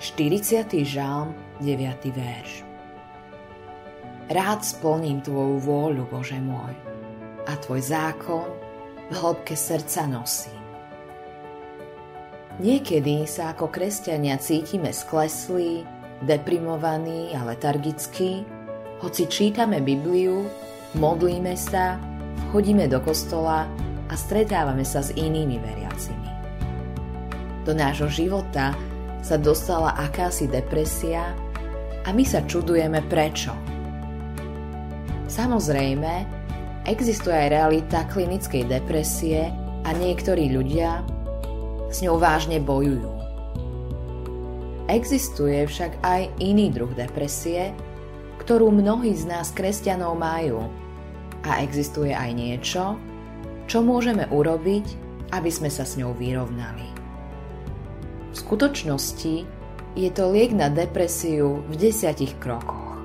40. žalm, 9. verš. Rád splním Tvoju vôľu, Bože môj, a Tvoj zákon v hĺbke srdca nosím. Niekedy sa ako kresťania cítime skleslí, deprimovaní a letargickí, hoci čítame Bibliu, modlíme sa, chodíme do kostola a stretávame sa s inými veriacimi. Do nášho života sa dostala akási depresia a my sa čudujeme prečo. Samozrejme, existuje aj realita klinickej depresie a niektorí ľudia s ňou vážne bojujú. Existuje však aj iný druh depresie, ktorú mnohí z nás kresťanov majú. A existuje aj niečo, čo môžeme urobiť, aby sme sa s ňou vyrovnali. V skutočnosti je to liek na depresiu v desiatich krokoch.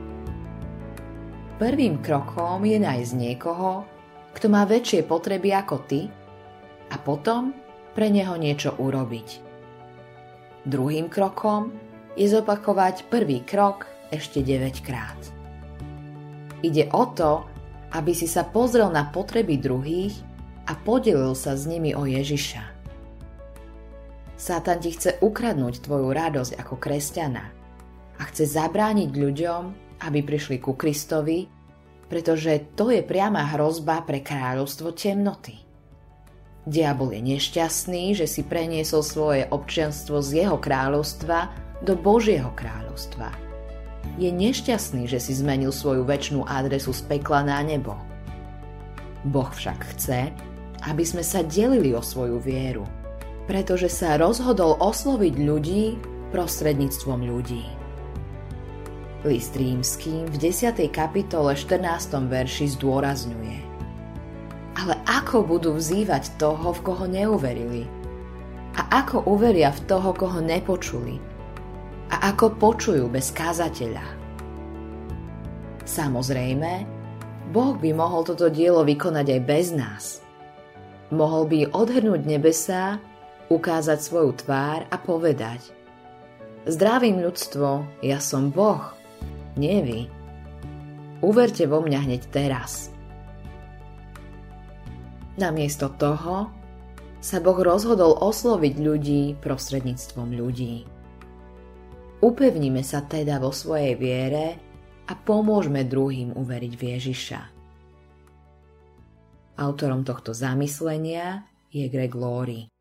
Prvým krokom je nájsť niekoho, kto má väčšie potreby ako ty a potom pre neho niečo urobiť. Druhým krokom je zopakovať prvý krok ešte 9 krát. Ide o to, aby si sa pozrel na potreby druhých a podelil sa s nimi o Ježiša. Satan ti chce ukradnúť tvoju radosť ako kresťana a chce zabrániť ľuďom, aby prišli ku Kristovi, pretože to je priama hrozba pre kráľovstvo temnoty. Diabol je nešťastný, že si preniesol svoje občianstvo z jeho kráľovstva do Božieho kráľovstva. Je nešťastný, že si zmenil svoju väčšnú adresu z pekla na nebo. Boh však chce, aby sme sa delili o svoju vieru – pretože sa rozhodol osloviť ľudí prostredníctvom ľudí. List rímským v 10. kapitole 14. verši zdôrazňuje Ale ako budú vzývať toho, v koho neuverili? A ako uveria v toho, koho nepočuli? A ako počujú bez kázateľa? Samozrejme, Boh by mohol toto dielo vykonať aj bez nás. Mohol by odhrnúť nebesá ukázať svoju tvár a povedať Zdravím ľudstvo, ja som Boh, nie vy. Uverte vo mňa hneď teraz. Namiesto toho sa Boh rozhodol osloviť ľudí prostredníctvom ľudí. Upevnime sa teda vo svojej viere a pomôžme druhým uveriť v Ježiša. Autorom tohto zamyslenia je Greg Laurie.